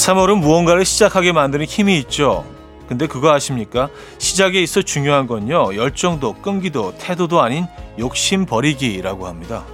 3월은 무언가를 시작하게 만드는 힘이 있죠. 근데 그거 아십니까? 시작에 있어 중요한 건요. 열정도, 끈기도, 태도도 아닌 욕심 버리기라고 합니다.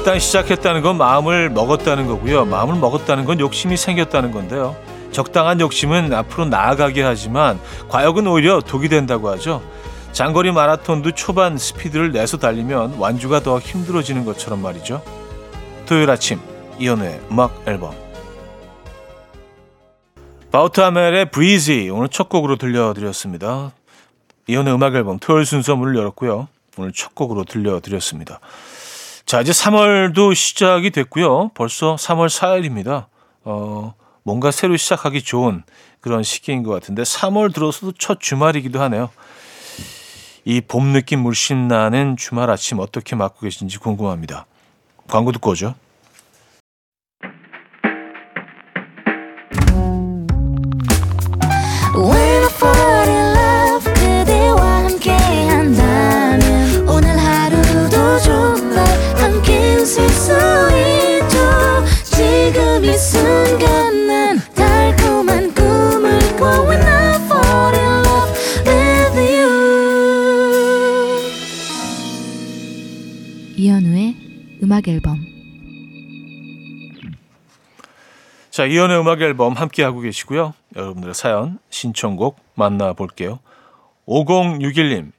일단 시작했다는 건 마음을 먹었다는 거고요. 마음을 먹었다는 건 욕심이 생겼다는 건데요. 적당한 욕심은 앞으로 나아가게 하지만 과욕은 오히려 독이 된다고 하죠. 장거리 마라톤도 초반 스피드를 내서 달리면 완주가 더 힘들어지는 것처럼 말이죠. 토요일 아침 이연우의 음악 앨범 바우타멜의 브리지 오늘 첫 곡으로 들려드렸습니다. 이연우의 음악 앨범 토요일 순서 문을 열었고요. 오늘 첫 곡으로 들려드렸습니다. 자, 이제 3월도 시작이 됐고요. 벌써 3월 4일입니다. 어, 뭔가 새로 시작하기 좋은 그런 시기인 것 같은데 3월 들어서도 첫 주말이기도 하네요. 이 봄 느낌 물씬 나는 주말 아침 어떻게 맞고 계신지 궁금합니다. 광고 듣고 오죠. 자, 이연의 음악 앨범 함께 하고 계시고요. 여러분들의 사연, 신청곡 만나볼게요. 5061님.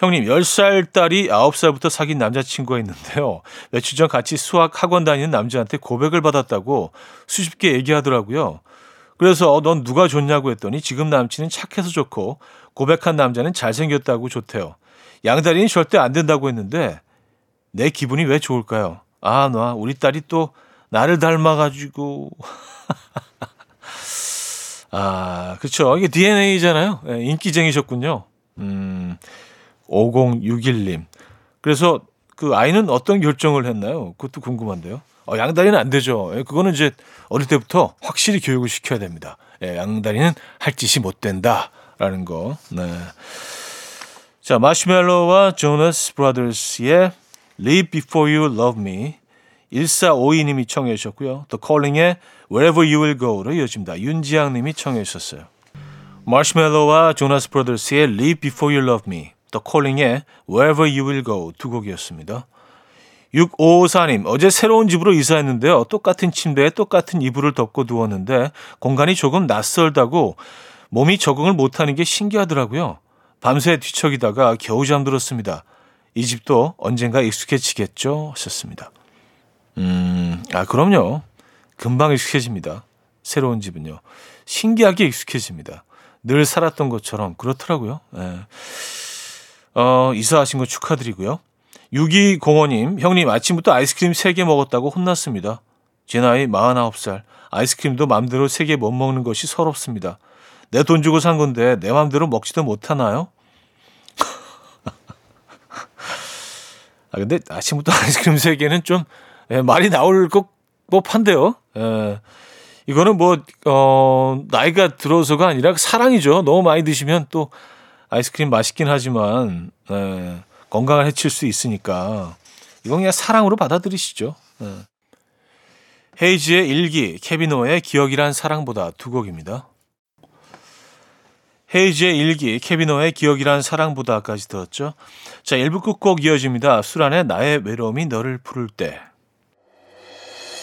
형님, 10살 딸이 9살부터 사귄 남자친구가 있는데요. 며칠 전 같이 수학 학원 다니는 남자한테 고백을 받았다고 수십 개 얘기하더라고요. 그래서 넌 누가 좋냐고 했더니 지금 남친은 착해서 좋고 고백한 남자는 잘생겼다고 좋대요. 양다리는 절대 안 된다고 했는데 내 기분이 왜 좋을까요? 아, 나 우리 딸이 또 나를 닮아가지고. 아, 그쵸. 이게 DNA잖아요. 네, 인기쟁이셨군요. 음, 5061님. 그래서 그 아이는 어떤 결정을 했나요? 그것도 궁금한데요. 어, 양다리는 안 되죠. 예, 그거는 이제 어릴 때부터 확실히 교육을 시켜야 됩니다. 예, 양다리는 할 짓이 못 된다라는 거. 네. 자, 마시멜로와 조나스 브라더스의 Live Before You Love Me 1452님이 청해 주셨고요. The Calling의 Wherever You Will Go로 이어집니다. 윤지양 님이 청해 주셨어요. 마시멜로와 조나스 브라더스의 Live Before You Love Me The Calling의 Wherever You Will Go 두 곡이었습니다. 6554님, 어제 새로운 집으로 이사했는데요. 똑같은 침대에 똑같은 이불을 덮고 누웠는데 공간이 조금 낯설다고 몸이 적응을 못하는 게 신기하더라고요. 밤새 뒤척이다가 겨우 잠들었습니다. 이 집도 언젠가 익숙해지겠죠? 하셨습니다. 음, 아, 그럼요. 금방 익숙해집니다. 새로운 집은요. 신기하게 익숙해집니다. 늘 살았던 것처럼 그렇더라고요. 예. 어, 이사하신 거 축하드리고요. 6205님, 형님 아침부터 아이스크림 3개 먹었다고 혼났습니다. 제 나이 49살. 아이스크림도 맘대로 3개 못 먹는 것이 서럽습니다. 내 돈 주고 산 건데 내 맘대로 먹지도 못하나요? 아, 근데 아침부터 아이스크림 3개는 좀 예, 말이 나올 것 법한데요. 예. 이거는 뭐, 어, 나이가 들어서가 아니라 사랑이죠. 너무 많이 드시면 또 아이스크림 맛있긴 하지만, 예, 건강을 해칠 수 있으니까. 이건 그냥 사랑으로 받아들이시죠. 예. 헤이지의 일기, 케비노의 기억이란 사랑보다 두 곡입니다. 헤이지의 일기, 케비노의 기억이란 사랑보다까지 들었죠. 자, 1부 끝곡 이어집니다. 수란의 나의 외로움이 너를 부를 때.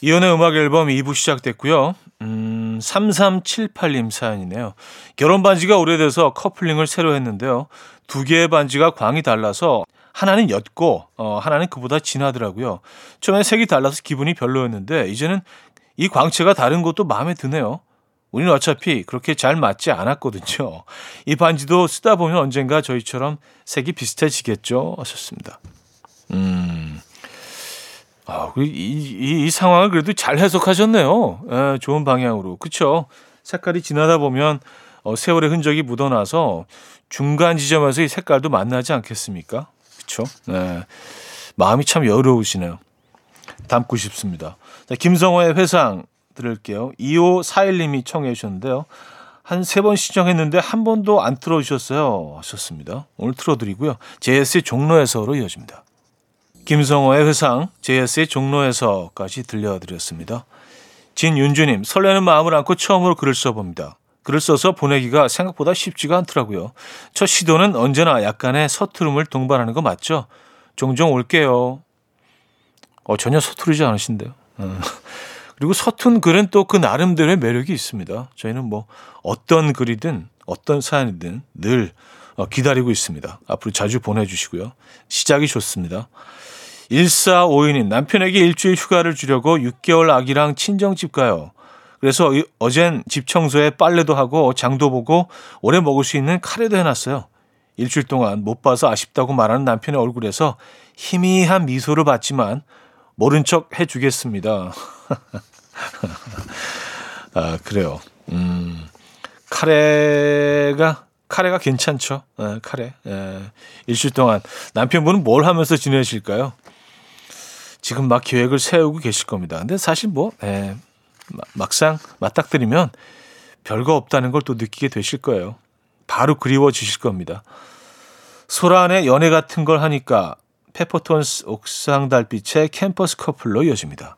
이연의 음악 앨범 2부 시작됐고요. 음, 3378님 사연이네요. 결혼 반지가 오래돼서 커플링을 새로 했는데요. 두 개의 반지가 광이 달라서 하나는 옅고 어, 하나는 그보다 진하더라고요. 처음에 색이 달라서 기분이 별로였는데 이제는 이 광채가 다른 것도 마음에 드네요. 우리는 어차피 그렇게 잘 맞지 않았거든요. 이 반지도 쓰다 보면 언젠가 저희처럼 색이 비슷해지겠죠. 하셨습니다. 음. 아, 이, 이, 이 상황을 그래도 잘 해석하셨네요. 에, 좋은 방향으로. 그쵸? 색깔이 지나다 보면 어, 세월의 흔적이 묻어나서 중간 지점에서 이 색깔도 만나지 않겠습니까? 그쵸? 네. 마음이 참 여유로우시네요. 담고 싶습니다. 자, 김성호의 회상 들을게요. 2541님이 청해 주셨는데요. 한 세 번 시청했는데 한 번도 안 틀어주셨어요. 하셨습니다. 오늘 틀어드리고요. JS의 종로에서로 이어집니다. 김성호의 회상, JS의 종로에서까지 들려드렸습니다. 진윤주님, 설레는 마음을 안고 처음으로 글을 써봅니다. 글을 써서 보내기가 생각보다 쉽지가 않더라고요. 첫 시도는 언제나 약간의 서투름을 동반하는 거 맞죠? 종종 올게요. 어, 전혀 서투르지 않으신데요. 어. 그리고 서툰 글은 또 그 나름대로의 매력이 있습니다. 저희는 뭐 어떤 글이든 어떤 사연이든 늘 어, 기다리고 있습니다. 앞으로 자주 보내주시고요. 시작이 좋습니다. 1452님, 남편에게 일주일 휴가를 주려고 6개월 아기랑 친정집 가요. 그래서 어젠 집 청소에 빨래도 하고 장도 보고 오래 먹을 수 있는 카레도 해놨어요. 일주일 동안 못 봐서 아쉽다고 말하는 남편의 얼굴에서 희미한 미소를 봤지만 모른 척 해주겠습니다. 아, 그래요. 음, 카레가, 카레가 괜찮죠. 예, 카레. 예, 일주일 동안 남편분은 뭘 하면서 지내실까요? 지금 막 계획을 세우고 계실 겁니다. 근데 사실 뭐, 예, 막상 맞닥뜨리면 별거 없다는 걸 또 느끼게 되실 거예요. 바로 그리워지실 겁니다. 소란의 연애 같은 걸 하니까 페퍼톤스 옥상 달빛의 캠퍼스 커플로 이어집니다.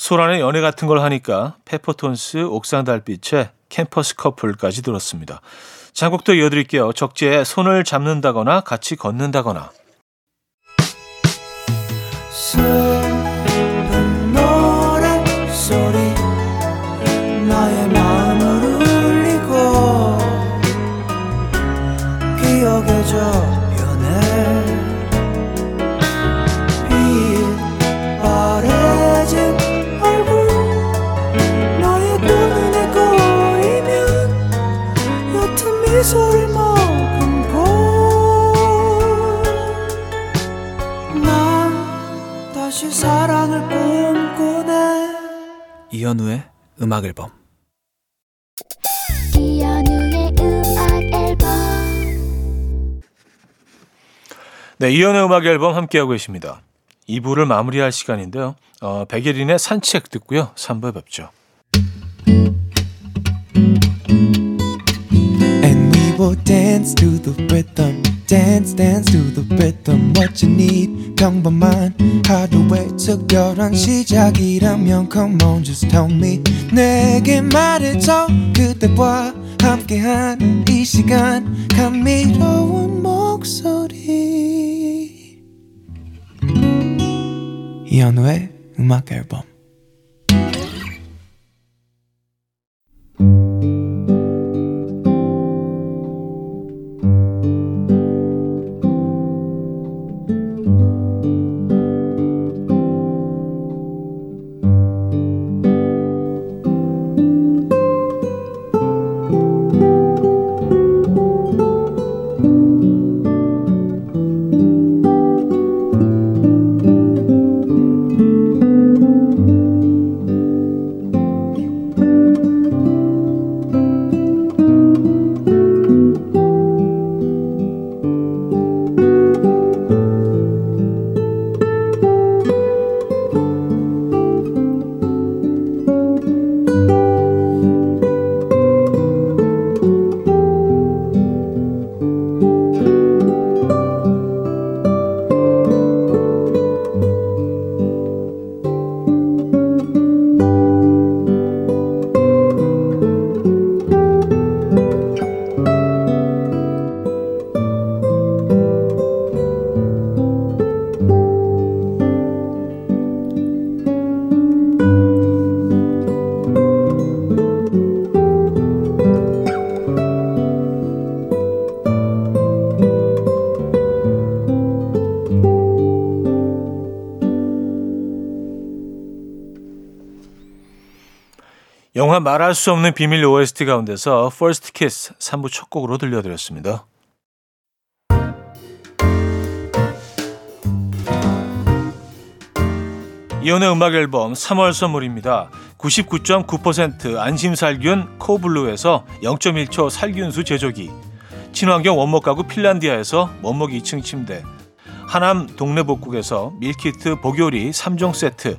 소란의 연애 같은 걸 하니까 페퍼톤스 옥상 달빛의 캠퍼스 커플까지 들었습니다. 장곡도 이어드릴게요. 적재에 손을 잡는다거나 같이 걷는다거나. 네, 이현우의 음악 앨범 함께하고 계십니다. 2부를 마무리할 시간인데요. 어, 백예린의 산책 듣고요. 3부에 뵙죠. Will dance to the rhythm dance dance to the rhythm what you need 평범한 하루의 특별한 시작이라면 come on just tell me 내게 말해줘 그대와 함께한 이 시간 감미로운 목소리. 이현우의 음악 앨범 영화 말할 수 없는 비밀 OST 가운데서 First Kiss 3부 첫 곡으로 들려드렸습니다. 이혼의 음악 앨범 3월 선물입니다. 99.9% 안심살균 코블루에서 0.1초 살균수 제조기 친환경 원목 가구 핀란디아에서 원목 2층 침대 하남 동네복국에서 밀키트 복요리 3종 세트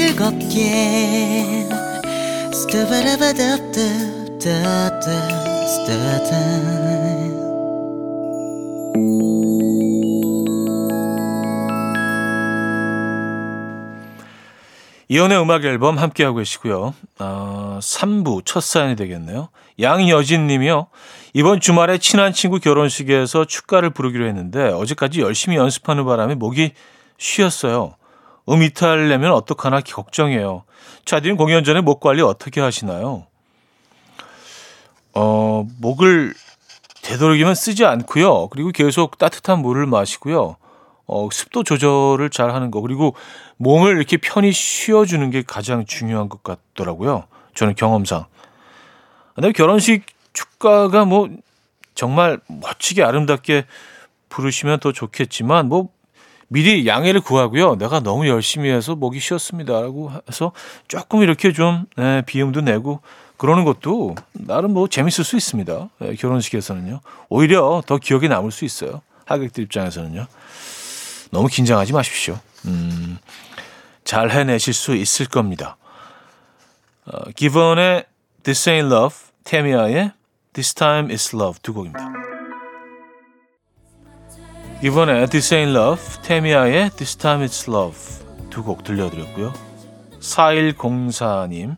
즐겁게 스타바라바답답답답 이연의 음악 앨범 함께하고 계시고요. 어, 3부 첫 사연이 되겠네요. 양여진 님이요. 이번 주말에 친한 친구 결혼식에서 축가를 부르기로 했는데 어제까지 열심히 연습하는 바람에 목이 쉬었어요. 음 이탈 내면 어떡하나 걱정이에요. 차디는 공연 전에 목 관리 어떻게 하시나요? 어, 목을 되도록이면 쓰지 않고요. 그리고 계속 따뜻한 물을 마시고요. 어, 습도 조절을 잘 하는 거. 그리고 몸을 이렇게 편히 쉬어주는 게 가장 중요한 것 같더라고요. 저는 경험상. 근데 결혼식 축가가 뭐 정말 멋지게 아름답게 부르시면 더 좋겠지만 뭐 미리 양해를 구하고요. 내가 너무 열심히 해서 목이 쉬었습니다라고 해서 조금 이렇게 좀 예, 비음도 내고 그러는 것도 나름 뭐 재밌을 수 있습니다. 예, 결혼식에서는요. 오히려 더 기억에 남을 수 있어요. 하객들 입장에서는요. 너무 긴장하지 마십시오. 음, 잘 해내실 수 있을 겁니다. 어, 기본의 This Ain't Love, 테미아의 This Time Is Love 두 곡입니다. 이번에 This Ain't Love, 테미아의 This Time It's Love 두 곡 들려드렸고요. 4104님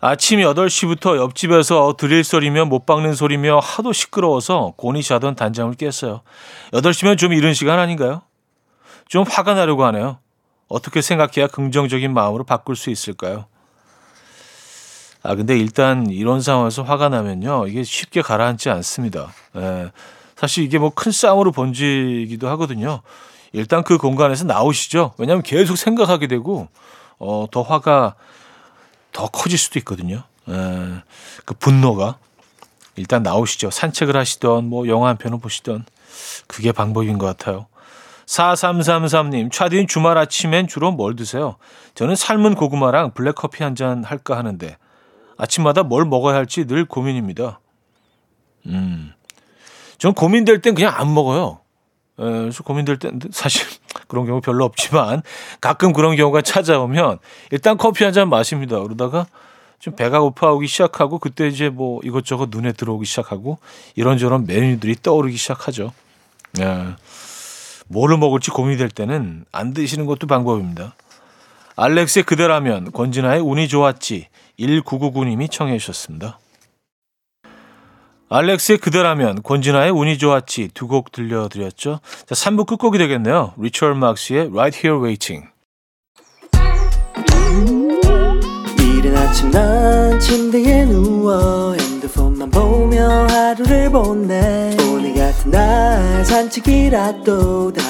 아침 8시부터 옆집에서 드릴 소리며 못 박는 소리며 하도 시끄러워서 곤히 자던 단잠을 깼어요. 8시면 좀 이른 시간 아닌가요? 좀 화가 나려고 하네요. 어떻게 생각해야 긍정적인 마음으로 바꿀 수 있을까요? 아, 근데 일단 이런 상황에서 화가 나면요. 이게 쉽게 가라앉지 않습니다. 예. 사실 이게 뭐 큰 싸움으로 번지기도 하거든요. 일단 그 공간에서 나오시죠. 왜냐하면 계속 생각하게 되고, 어, 더 화가 더 커질 수도 있거든요. 예. 그 분노가. 일단 나오시죠. 산책을 하시던, 뭐 영화 한 편을 보시던. 그게 방법인 것 같아요. 4333님, 차디인 주말 아침엔 주로 뭘 드세요? 저는 삶은 고구마랑 블랙커피 한 잔 할까 하는데, 아침마다 뭘 먹어야 할지 늘 고민입니다. 음, 전 고민될 땐 그냥 안 먹어요. 에, 그래서 고민될 땐 사실 그런 경우 별로 없지만 가끔 그런 경우가 찾아오면 일단 커피 한 잔 마십니다. 그러다가 좀 배가 고파오기 시작하고 그때 이제 뭐 이것저것 눈에 들어오기 시작하고 이런저런 메뉴들이 떠오르기 시작하죠. 예. 뭐를 먹을지 고민이 될 때는 안 드시는 것도 방법입니다. 알렉스의 그대라면 권진아의 운이 좋았지 1999님이 청해 주셨습니다. 알렉스의 그대라면 권진아의 운이 좋았지 두 곡 들려드렸죠. 자, 3부 끝곡이 되겠네요. 리처드 막스의 Right Here Waiting. 이른 아침 난 침대에 누워 핸드폰만 보며 하루를 보내 오늘 같은 날 산책이라도 다녀올까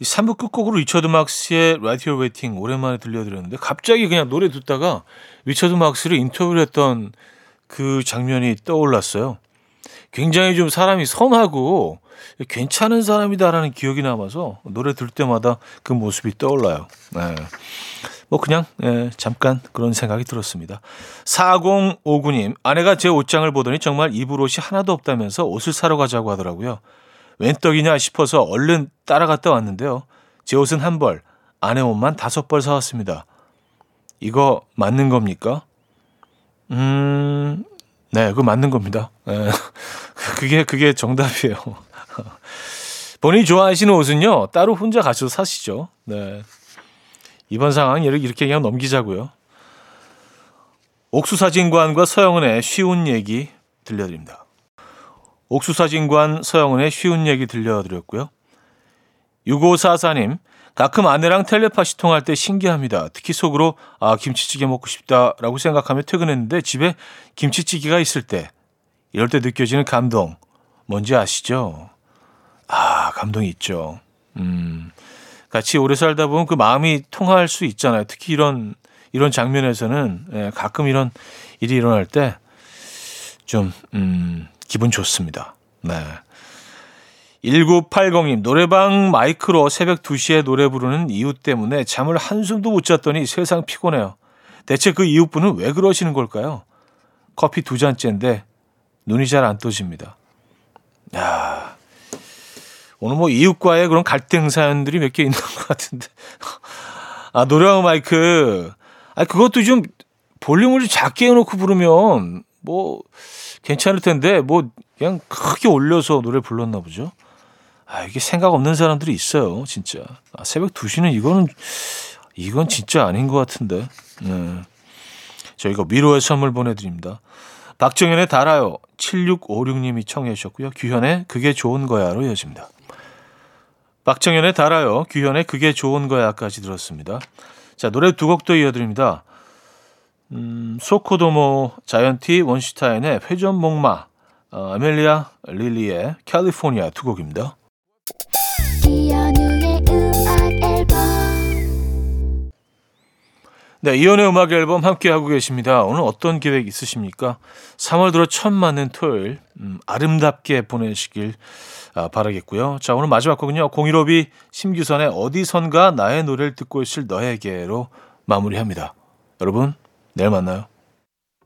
이 3부 끝곡으로 리처드 막스의 Right Here Waiting 오랜만에 들려드렸는데 갑자기 그냥 노래 듣다가 리처드 막스를 인터뷰를 했던 그 장면이 떠올랐어요. 굉장히 좀 사람이 선하고 괜찮은 사람이다라는 기억이 남아서 노래 들 때마다 그 모습이 떠올라요. 네. 뭐 그냥 예, 잠깐 그런 생각이 들었습니다. 4059님 아내가 제 옷장을 보더니 정말 입을 옷이 하나도 없다면서 옷을 사러 가자고 하더라고요. 웬 떡이냐 싶어서 얼른 따라갔다 왔는데요. 제 옷은 한 벌, 아내 옷만 다섯 벌 사왔습니다. 이거 맞는 겁니까? 음, 네, 그거 맞는 겁니다. 예. 그게 그게 정답이에요. 본인이 좋아하시는 옷은요 따로 혼자 가셔서 사시죠. 네. 이번 상황 이렇게 그냥 넘기자고요. 옥수사진관과 서영은의 쉬운 얘기 들려드립니다. 옥수사진관 서영은의 쉬운 얘기 들려드렸고요. 6544님, 가끔 아내랑 텔레파시 통할 때 신기합니다. 특히 속으로 아 김치찌개 먹고 싶다라고 생각하며 퇴근했는데 집에 김치찌개가 있을 때 이럴 때 느껴지는 감동 뭔지 아시죠? 아 감동이 있죠. 음 같이 오래 살다 보면 그 마음이 통할 수 있잖아요. 특히 이런 이런 장면에서는 예, 가끔 이런 일이 일어날 때 좀 음, 기분 좋습니다. 네. 1980님, 노래방 마이크로 새벽 2시에 노래 부르는 이유 때문에 잠을 한숨도 못 잤더니 세상 피곤해요. 대체 그 이웃분은 왜 그러시는 걸까요? 커피 두 잔째인데 눈이 잘 안 떠집니다. 야 오늘 뭐 이웃과의 그런 갈등 사연들이 몇 개 있는 것 같은데. 아, 노래방 마이크. 아, 그것도 좀 볼륨을 좀 작게 해놓고 부르면 뭐 괜찮을 텐데 뭐 그냥 크게 올려서 노래 불렀나 보죠. 아, 이게 생각 없는 사람들이 있어요, 진짜. 아, 새벽 2시는 이거는, 이건 진짜 아닌 것 같은데. 네. 저희가 위로의 선물 보내드립니다. 박정현의 달아요. 7656님이 청해 주셨고요. 규현의 그게 좋은 거야로 이어집니다. 박정현의 달아요. 규현의 그게 좋은 거야까지 들었습니다. 자, 노래 두 곡도 이어드립니다. 음, 소코도모 자이언티 원슈타인의 회전 목마, 어, 아멜리아 릴리의 캘리포니아 두 곡입니다. 네, 이연의 음악 앨범 함께 하고 계십니다. 오늘 어떤 계획 있으십니까? 3월 들어 처음 맞는 토요일 음, 아름답게 보내시길 아, 바라겠고요. 자, 오늘 마지막 곡은요. 015B 심규선의 어디선가 나의 노래를 듣고 있을 너에게로 마무리합니다. 여러분, 내일 만나요.